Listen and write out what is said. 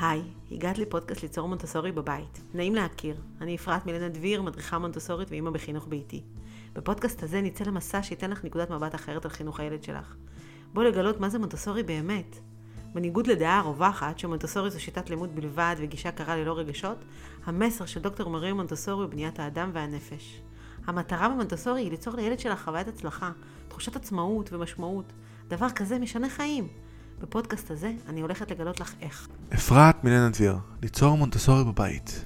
היי, הגעת לפודקאסט ליצור מונטסורי בבית. נעים להכיר, אני אפרת מילנה דביר, מדריכה מונטסורית ואימא בחינוך ביתי. בפודקאסט הזה נצא למסע שייתן לך נקודת מבט אחרת על חינוך הילד שלך. בוא לגלות מה זה מונטסורי באמת. בניגוד לדעה הרווחת שמונטסורי זו שיטת לימוד בלבד וגישה קרה ללא רגשות, המסר של דוקטור מריה מונטסורי הוא בניית האדם והנפש. המטרה במונטסורי היא ליצור לילד שלך חוויית הצלחה, תחושת עצמאות ומשמעות. דבר כזה משנה חיים. בפודקאסט הזה אני הולכת לגלות לך איך. אפרת מילנה דביר, ליצור מונטסורי בבית.